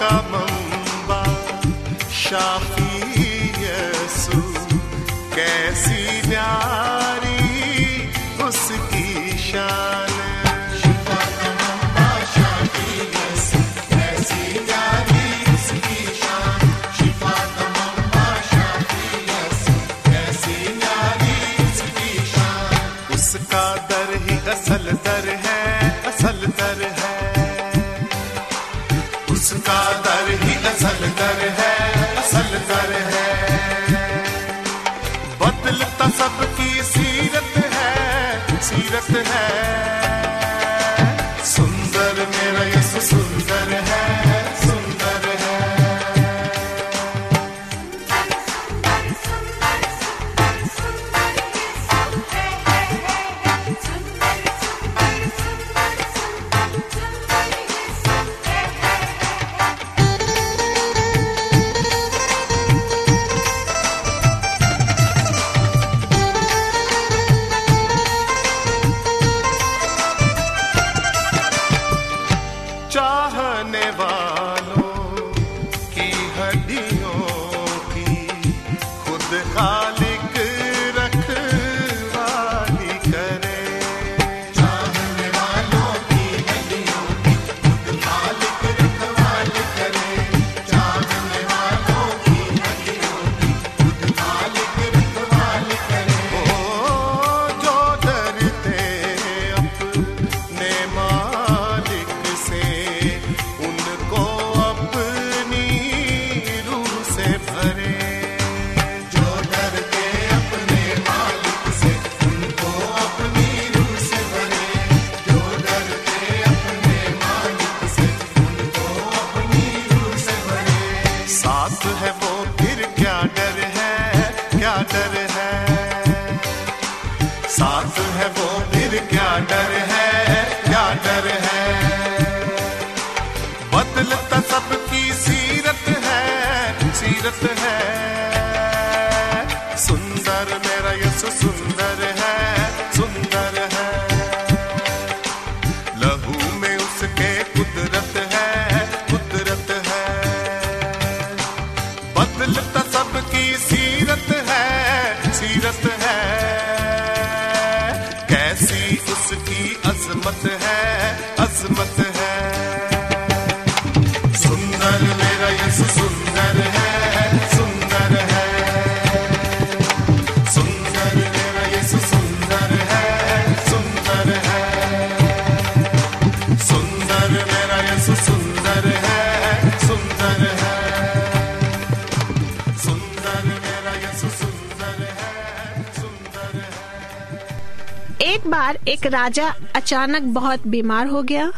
Kamamba Shafi बार एक राजा अचानक बहुत बीमार हो गया।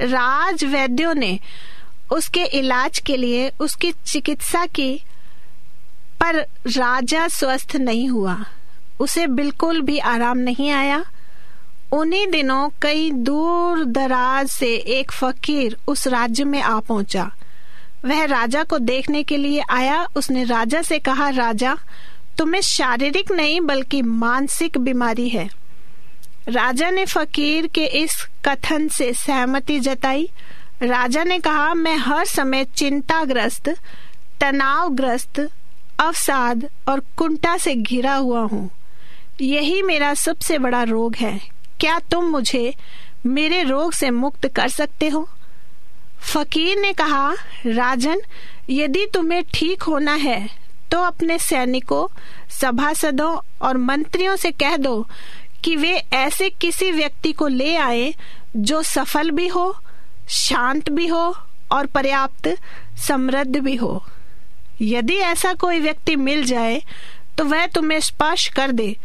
राज वैद्यों ने उसके इलाज के लिए उसकी चिकित्सा की, पर राजा स्वस्थ नहीं हुआ। उसे बिल्कुल भी आराम नहीं आया। उन्हीं दिनों कई दूर दराज से एक फकीर उस राज्य में आ पहुँचा। वह राजा को देखने के लिए आया। उसने राजा से कहा, राजा, तुम्हें शारीरिक नहीं, बल्कि मानसिक बीमारी है। राजा ने फकीर के इस कथन से सहमति जताई। राजा ने कहा, मैं हर समय चिंताग्रस्त, तनावग्रस्त, अवसाद और कुंटा से घिरा हुआ हूँ। यही मेरा सबसे बड़ा रोग है। क्या तुम मुझे मेरे रोग से मुक्त कर सकते हो? फकीर ने कहा, राजन, यदि तुम्हें ठीक होना है तो अपने सैनिकों, सभासदों और मंत्रियों से कह दो कि वे ऐसे किसी व्यक्ति को ले आए जो सफल भी हो, शांत भी हो और पर्याप्त समृद्ध भी हो। यदि ऐसा कोई व्यक्ति मिल जाए तो वह तुम्हें स्पर्श कर दे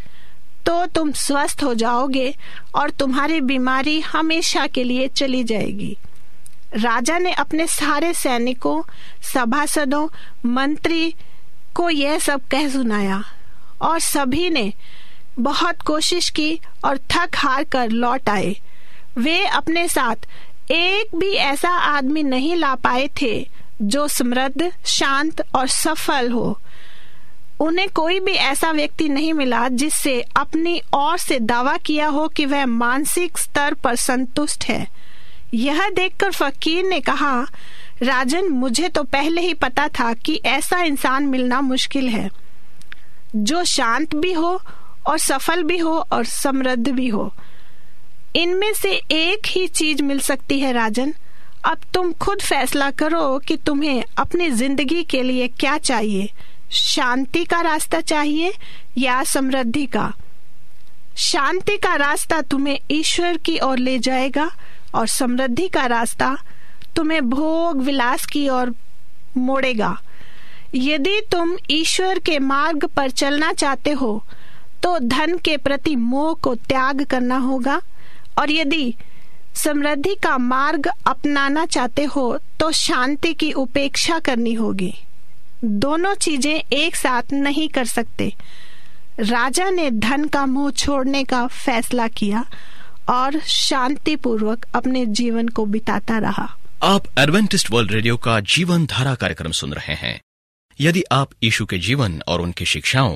तो तुम स्वस्थ हो जाओगे और तुम्हारी बीमारी हमेशा के लिए चली जाएगी। राजा ने अपने सारे सैनिकों, सभासदों, मंत्री को यह सब कह सुनाया और सभी ने बहुत कोशिश की और थक हार कर लौट आए। वे अपने साथ एक भी ऐसा आदमी नहीं ला पाए थे जो समृद्ध, शांत और सफल हो। उन्हें कोई भी ऐसा व्यक्ति नहीं मिला जिससे अपनी ओर से दावा किया हो कि वह मानसिक स्तर पर संतुष्ट है। यह देखकर फकीर ने कहा, राजन, मुझे तो पहले ही पता था कि ऐसा इंसान मिलना मुश्किल है। जो शांत भी हो और सफल भी हो और समृद्ध भी हो। इनमें से एक ही चीज़ मिल सकती है, राजन। अब तुम खुद फैसला करो कि तुम्हें अपनी ज़िंदगी के लिए क्या चाहिए। शांति का रास्ता चाहिए या समृद्धि का? शांति का रास्ता तुम्हें ईश्वर की ओर ले जाएगा और समृद्धि का रास्ता तुम्हें भोग विलास की ओर मोड़ेगा। यदि तुम ईश्वर के मार्ग पर चलना चाहते हो तो धन के प्रति मोह को त्याग करना होगा। और यदि समृद्धि का मार्ग अपनाना चाहते हो तो शांति की उपेक्षा करनी होगी। दोनों चीज़ें एक साथ नहीं कर सकते। राजा ने धन का मोह छोड़ने का फैसला किया और शांति पूर्वक अपने जीवन को बिताता रहा। आप एडवेंटिस्ट वर्ल्ड रेडियो का जीवन धारा कार्यक्रम सुन रहे हैं। यदि आप यीशु के जीवन और उनकी शिक्षाओं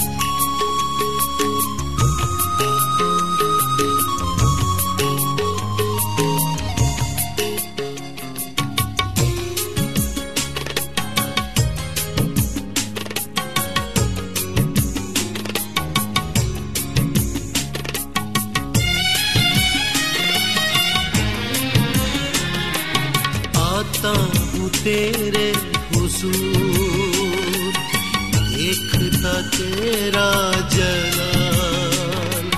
तेरे हुजूर देखता तेरा जलाल,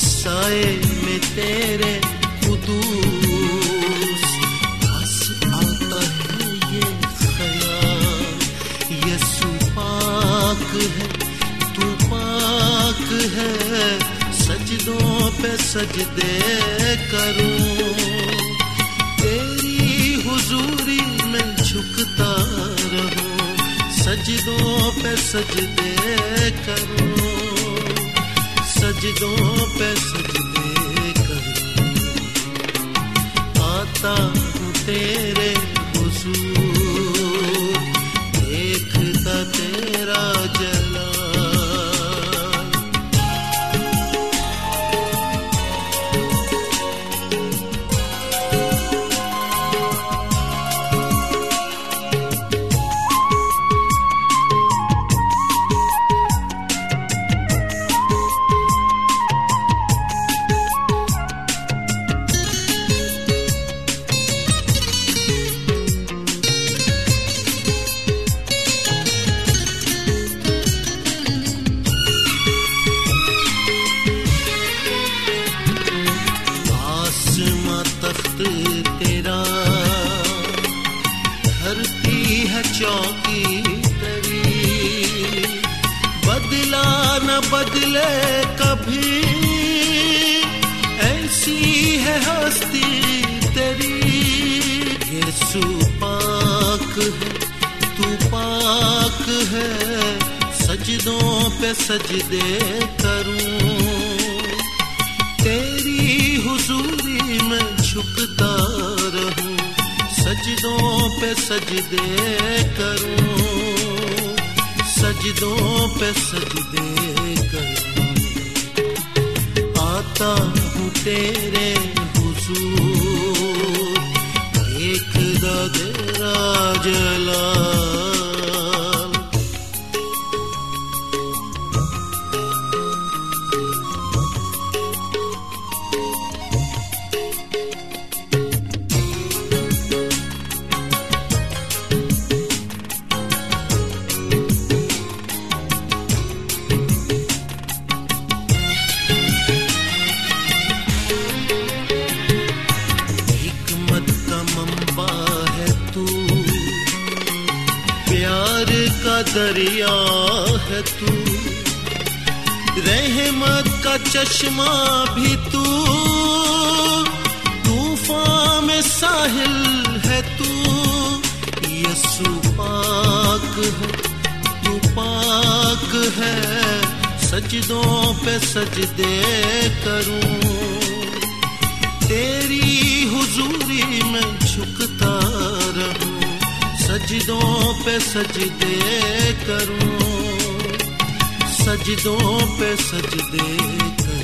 साए में तेरे है है, तू है, सजदों पे सजदे करूँ। झुकता रहो सजदों पे सजदे करो सजदों पे सजदे करो। आता तेरे हुजूर सजदों पे सजदे करूँ आता हूँ तेरे हुजूर एक तेरा जलाल में साहिल है तू, यसु पाक है, तू पाक है, सजदों पे सजदे करूँ। तेरी हुजूरी में झुकता रहूँ, सजदों पे सजदे करूँ। सजदों पे सजदे करूँ।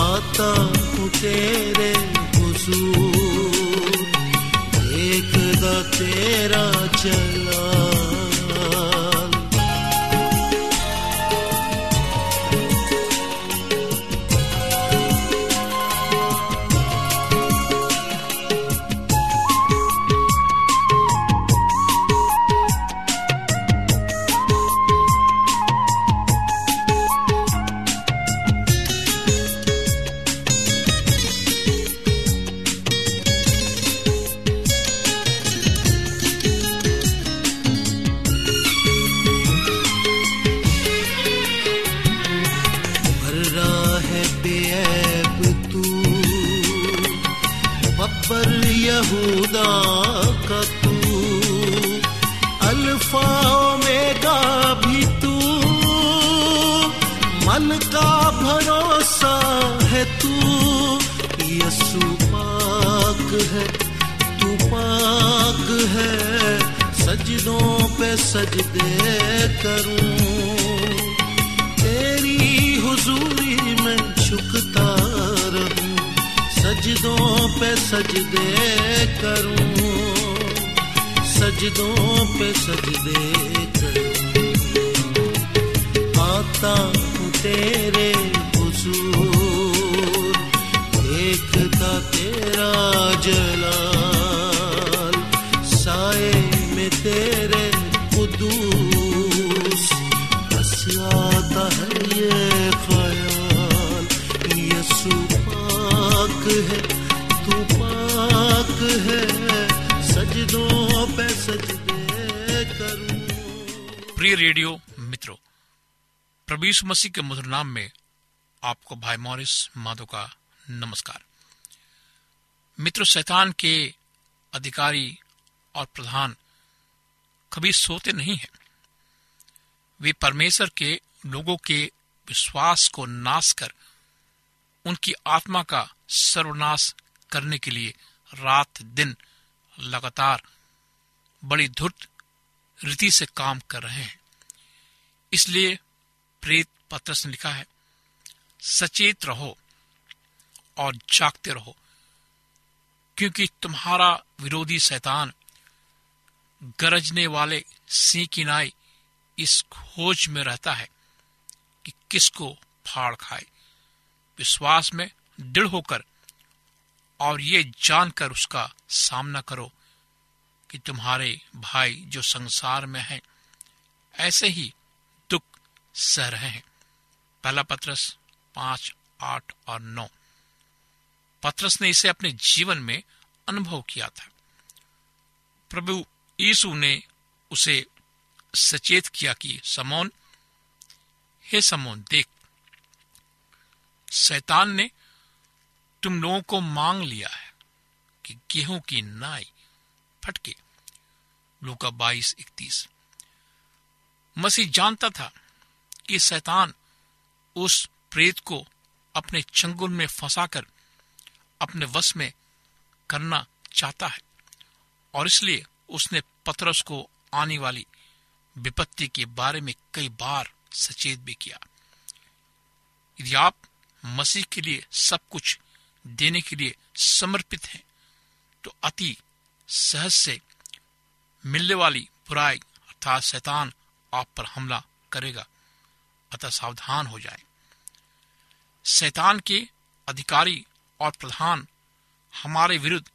आता हूँ तेरे हुजूर देखदा तेरा चला सजदों पे सजदे करूँ आता हूँ तेरे हुजूर। देखता तेरा जलाल। प्रिय रेडियो मित्रों यीशु मसीह के मधुर नाम में आपको भाई मॉरिस माधो का नमस्कार। मित्र, शैतान के अधिकारी और प्रधान कभी सोते नहीं हैं। वे परमेश्वर के, लोगों के विश्वास को नाश कर, उनकी आत्मा का सर्वनाश करने के लिए रात दिन लगातार बड़ी धुर्त रीति से काम कर रहे हैं। इसलिए प्रेत पत्रस ने लिखा है, सचेत रहो और जागते रहो, क्योंकि तुम्हारा विरोधी शैतान गरजने वाले सिंह की नाई इस खोज में रहता है कि किसको फाड़ खाए। विश्वास में दृढ़ होकर और ये जानकर उसका सामना करो कि तुम्हारे भाई जो संसार में हैं, ऐसे ही सह रहे हैं। पहला पत्रस पाँच, आठ और नौ। पत्रस ने इसे अपने जीवन में अनुभव किया था। प्रभु यीशु ने उसे सचेत किया कि, समोन, हे समोन, देख, शैतान ने तुम लोगों को मांग लिया है कि गेहूँ की नाई फटके। लूका बाईस, इकतीस। मसीह जानता था कि शैतान उस प्रेत को अपने चंगुल में फंसाकर अपने वश में करना चाहता है। और इसलिए उसने पतरस को आने वाली विपत्ति के बारे में कई बार सचेत भी किया। यदि आप मसीह के लिए सब कुछ देने के लिए समर्पित हैं तो अति सहज से मिलने वाली बुराई अर्थात शैतान आप पर हमला करेगा। अतः सावधान हो जाए। शैतान के अधिकारी और प्रधान हमारे विरुद्ध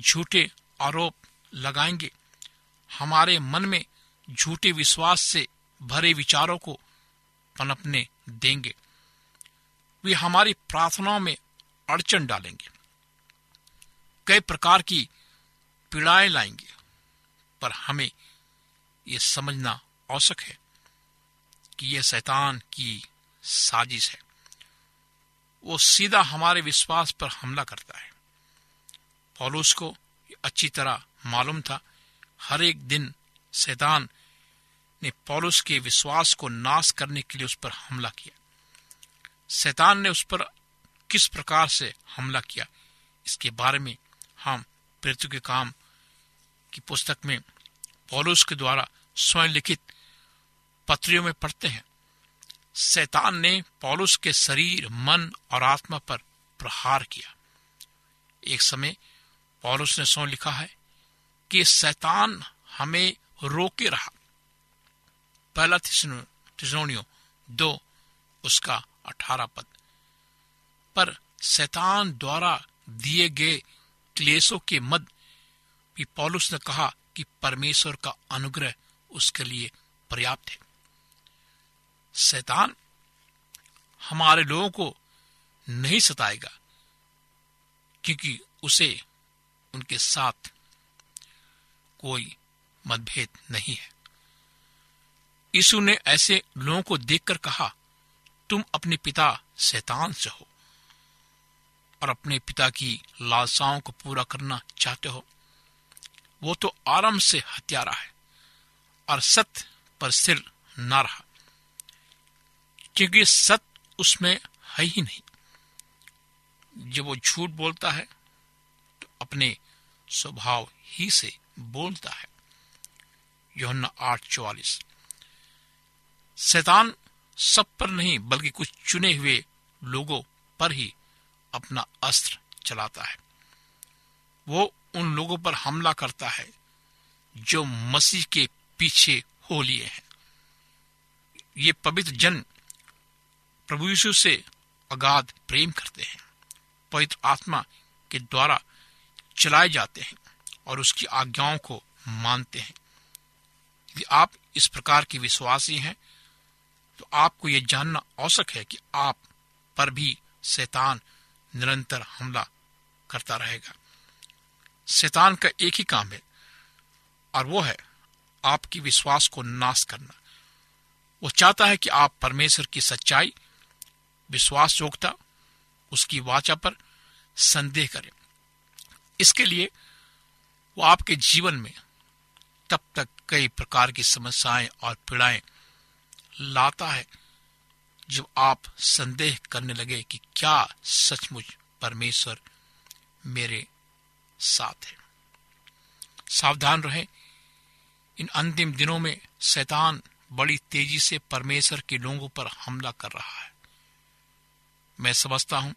झूठे आरोप लगाएँगे। हमारे मन में झूठे विश्वास से भरे विचारों को पनपने देंगे। वे हमारी प्रार्थनाओं में अड़चन डालेंगे। कई प्रकार की पीड़ाएँ लाएँगे, पर हमें यह समझना आवश्यक है। कि यह शैतान की साजिश है। वो सीधा हमारे विश्वास पर हमला करता है। पौलुस को अच्छी तरह मालूम था। हर एक दिन शैतान ने पौलुस के विश्वास को नाश करने के लिए उस पर हमला किया। शैतान ने उस पर किस प्रकार से हमला किया, इसके बारे में हम पृथ्वी के काम की पुस्तक में पौलुस के द्वारा स्वयं लिखित पत्रियों में पढ़ते हैं। शैतान ने पौलुस के शरीर, मन और आत्मा पर प्रहार किया। एक समय पौलुस ने स्वयं लिखा है कि शैतान हमें रोके रहा। पहला थिसोनियो दो, उसका अठारह पद। पर शैतान द्वारा दिए गए क्लेशों के मद भी पौलुस ने कहा कि परमेश्वर का अनुग्रह उसके लिए पर्याप्त है। शैतान हमारे लोगों को नहीं सताएगा, क्योंकि उसे उनके साथ कोई मतभेद नहीं है। यीशु ने ऐसे लोगों को देखकर कहा, तुम अपने पिता शैतान से हो और अपने पिता की लालसाओं को पूरा करना चाहते हो। वो तो आराम से हत्यारा है और सत्य पर सिर न रहा। क्योंकि सत्य उसमें है ही नहीं। जब वो झूठ बोलता है तो अपने स्वभाव ही से बोलता है। योहन्ना आठ चौवालीस। शैतान सब पर नहीं, बल्कि कुछ चुने हुए लोगों पर ही अपना अस्त्र चलाता है। वो उन लोगों पर हमला करता है, जो मसीह के पीछे हो लिए हैं। ये पवित्र जन प्रभु यीशु से अगाध प्रेम करते हैं, पवित्र आत्मा के द्वारा चलाए जाते हैं और उसकी आज्ञाओं को मानते हैं। यदि आप इस प्रकार के विश्वासी हैं तो आपको यह जानना आवश्यक है कि आप पर भी शैतान निरंतर हमला करता रहेगा। शैतान का एक ही काम है, और वो है आपकी विश्वास को नाश करना। वो चाहता है कि आप परमेश्वर की सच्चाई विश्वास योग्यता उसकी वाचा पर संदेह करें। इसके लिए वो आपके जीवन में तब तक कई प्रकार की समस्याएँ और पीड़ाएँ लाता है, जब आप संदेह करने लगे कि क्या सचमुच परमेश्वर मेरे साथ है। सावधान रहे। इन अंतिम दिनों में शैतान बड़ी तेज़ी से परमेश्वर के लोगों पर हमला कर रहा है। मैं समझता हूँ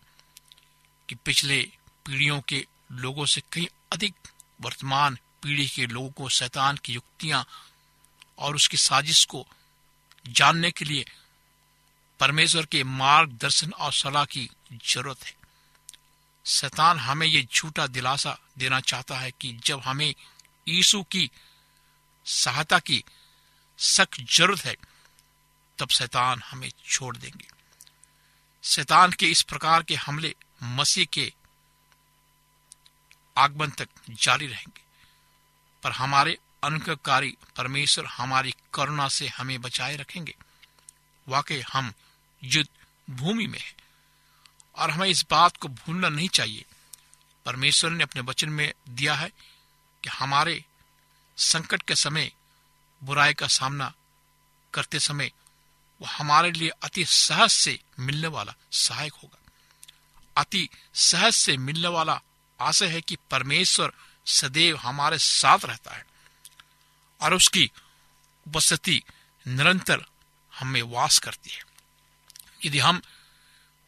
कि पिछले पीढ़ियों के लोगों से कहीं अधिक वर्तमान पीढ़ी के लोगों को शैतान की युक्तियाँ और उसकी साजिश को जानने के लिए परमेश्वर के मार्गदर्शन और सलाह की ज़रूरत है। शैतान हमें यह झूठा दिलासा देना चाहता है कि जब हमें यीशु की सहायता की सख्त ज़रूरत है, तब शैतान हमें छोड़ देंगे। शैतान के इस प्रकार के हमले मसीह के आगमन तक जारी रहेंगे। पर हमारे अनुकारी परमेश्वर हमारी करुणा से हमें बचाए रखेंगे। वाकई हम युद्ध भूमि में हैं और हमें इस बात को भूलना नहीं चाहिए। परमेश्वर ने अपने वचन में दिया है कि हमारे संकट के समय, बुराई का सामना करते समय वो हमारे लिए अति सहज से मिलने वाला सहायक होगा। अति सहज से मिलने वाला आशय है कि परमेश्वर सदैव हमारे साथ रहता है और उसकी उपस्थिति निरंतर हमें वास करती है। यदि हम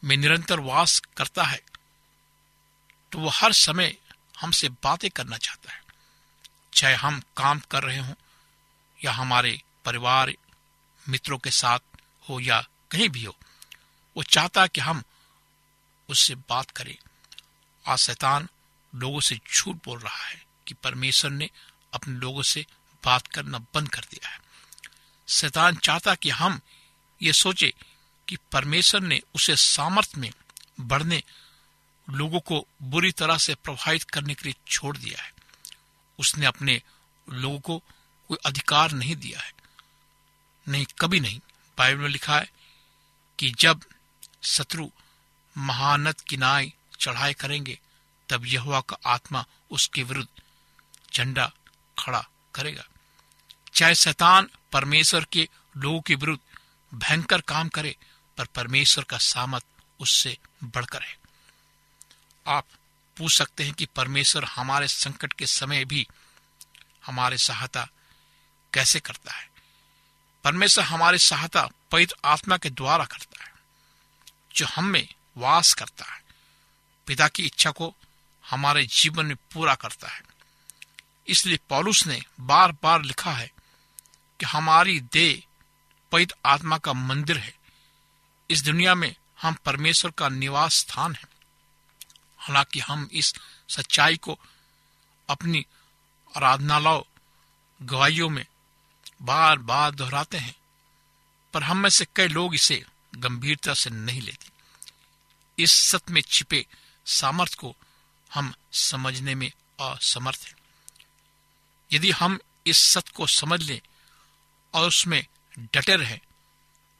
में निरंतर वास करता है तो वो हर समय हमसे बातें करना चाहता है। चाहे हम काम कर रहे हों या हमारे परिवार, मित्रों के साथ हो या कहीं भी हो, वो चाहता कि हम उससे बात करें। आज शैतान लोगों से झूठ बोल रहा है कि परमेश्वर ने अपने लोगों से बात करना बंद कर दिया है। शैतान चाहता कि हम ये सोचे कि परमेश्वर ने उसे सामर्थ्य में बढ़ने लोगों को बुरी तरह से प्रभावित करने के लिए छोड़ दिया है। उसने अपने लोगों को कोई अधिकार नहीं दिया है, नहीं, कभी नहीं। बाइबल में लिखा है कि जब शत्रु महानत की नाई चढ़ाई करेंगे, तब यहुआ का आत्मा उसके विरुद्ध झंडा खड़ा करेगा। चाहे शैतान परमेश्वर के लोगों के विरुद्ध भयंकर काम करे, पर परमेश्वर का सामत उससे बढ़कर है। आप पूछ सकते हैं कि परमेश्वर हमारे संकट के समय भी हमारे सहायता कैसे करता है। परमेश्वर हमारी सहायता पवित्र आत्मा के द्वारा करता है, जो हम में वास करता है। पिता की इच्छा को हमारे जीवन में पूरा करता है। इसलिए पौलुस ने बार बार लिखा है कि हमारी देह पवित्र आत्मा का मंदिर है। इस दुनिया में हम परमेश्वर का निवास स्थान है। हालाँकि हम इस सच्चाई को अपनी आराधनालय, गवाहियों में बार बार दोहराते हैं, पर हम में से कई लोग इसे गंभीरता से नहीं लेते। इस सत में छिपे सामर्थ्य को हम समझने में असमर्थ हैं। यदि हम इस सत को समझ लें और उसमें डटे रहें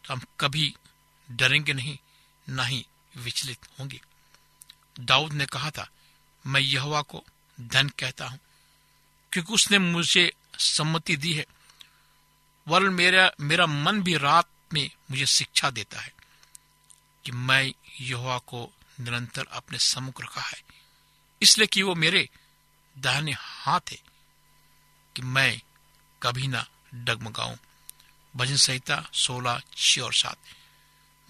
तो हम कभी डरेंगे नहीं, ना ही विचलित होंगे। दाऊद ने कहा था, मैं यहवा को धन कहता हूँ, क्योंकि उसने मुझे सम्मति दी है। वरन मेरा मेरा मन भी रात में मुझे शिक्षा देता है कि मैं यहोवा को निरंतर अपने सम्मुख रखा है। इसलिए कि वो मेरे दाहिने हाथ है कि मैं कभी ना डगमगाऊं। भजन संहिता सोलह छ और सात।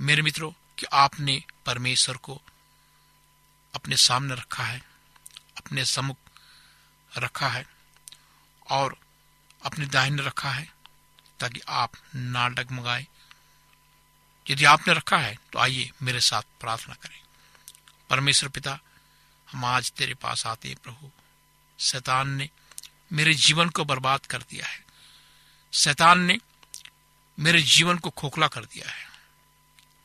मेरे मित्रों, कि आपने परमेश्वर को अपने सामने रखा है, अपने सम्मुख रखा है और अपने दाहिने रखा है। ताकि आप ना डगमगाए। यदि आपने रखा है तो आइए मेरे साथ प्रार्थना करें। परमेश्वर पिता, हम आज तेरे पास आते हैं प्रभु। शैतान ने मेरे जीवन को बर्बाद कर दिया है। शैतान ने मेरे जीवन को खोखला कर दिया है।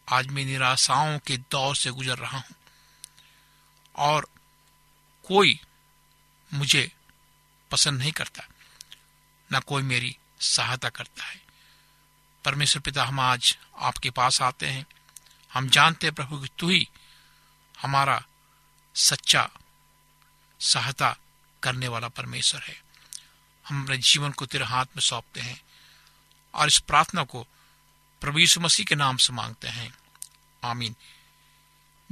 आज मैं निराशाओं के दौर से गुजर रहा हूँ। और कोई मुझे पसंद नहीं करता। ना कोई मेरी सहायता करता है। परमेश्वर पिता, हम आज आपके पास आते हैं। हम जानते हैं प्रभु कि तू ही हमारा सच्चा सहायता करने वाला परमेश्वर है। हम अपने जीवन को तेरे हाथ में सौंपते हैं और इस प्रार्थना को प्रभु यीशु मसीह के नाम से मांगते हैं। आमीन।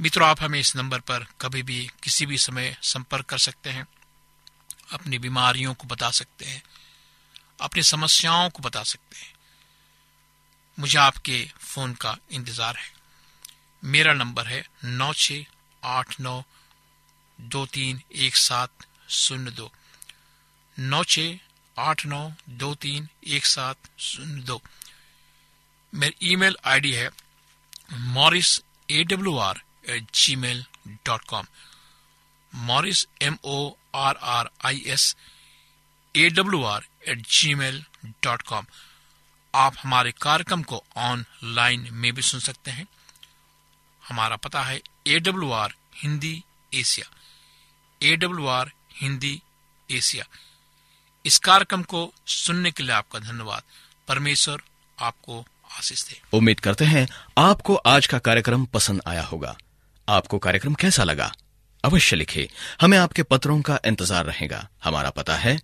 मित्रों, आप हमें इस नंबर पर कभी भी किसी भी समय संपर्क कर सकते हैं। अपनी बीमारियों को बता सकते हैं। अपनी समस्याओं को बता सकते हैं। मुझे आपके फ़ोन का इंतज़ार है। मेरा नंबर है नौ छ आठ नौ दो तीन एक सात शून्य दो। नौ छ आठ नौ दो तीन एक सात शून्य दो। मेरी ईमेल आईडी है Morris A W R at Gmail dot com. Morris M O R R I S A W R at Gmail dot com आप हमारे कार्यक्रम को ऑनलाइन में भी सुन सकते हैं। हमारा पता है A W R Hindi Asia. A W R Hindi Asia. इस कार्यक्रम को सुनने के लिए आपका धन्यवाद। परमेश्वर आपको आशीष दे। उम्मीद करते हैं आपको आज का कार्यक्रम पसंद आया होगा। आपको कार्यक्रम कैसा लगा? अवश्य लिखे। हमें आपके पत्रों का इंतज़ार रहेगा। हमारा पता है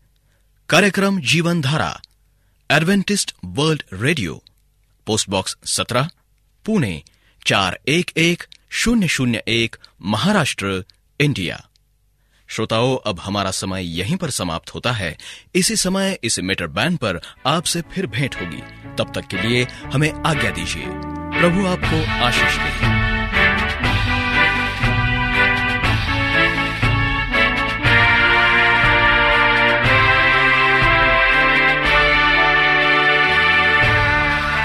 कार्यक्रम Jeevan Dhara Adventist World Radio post box सत्रह, पुणे, चार एक एक शून्य शून्य एक, महाराष्ट्र इंडिया श्रोताओं, अब हमारा समय यहीं पर समाप्त होता है। इसी समय, इस मीटर बैंड पर आपसे फिर भेंट होगी। तब तक के लिए हमें आज्ञा दीजिए। प्रभु आपको आशीष दे।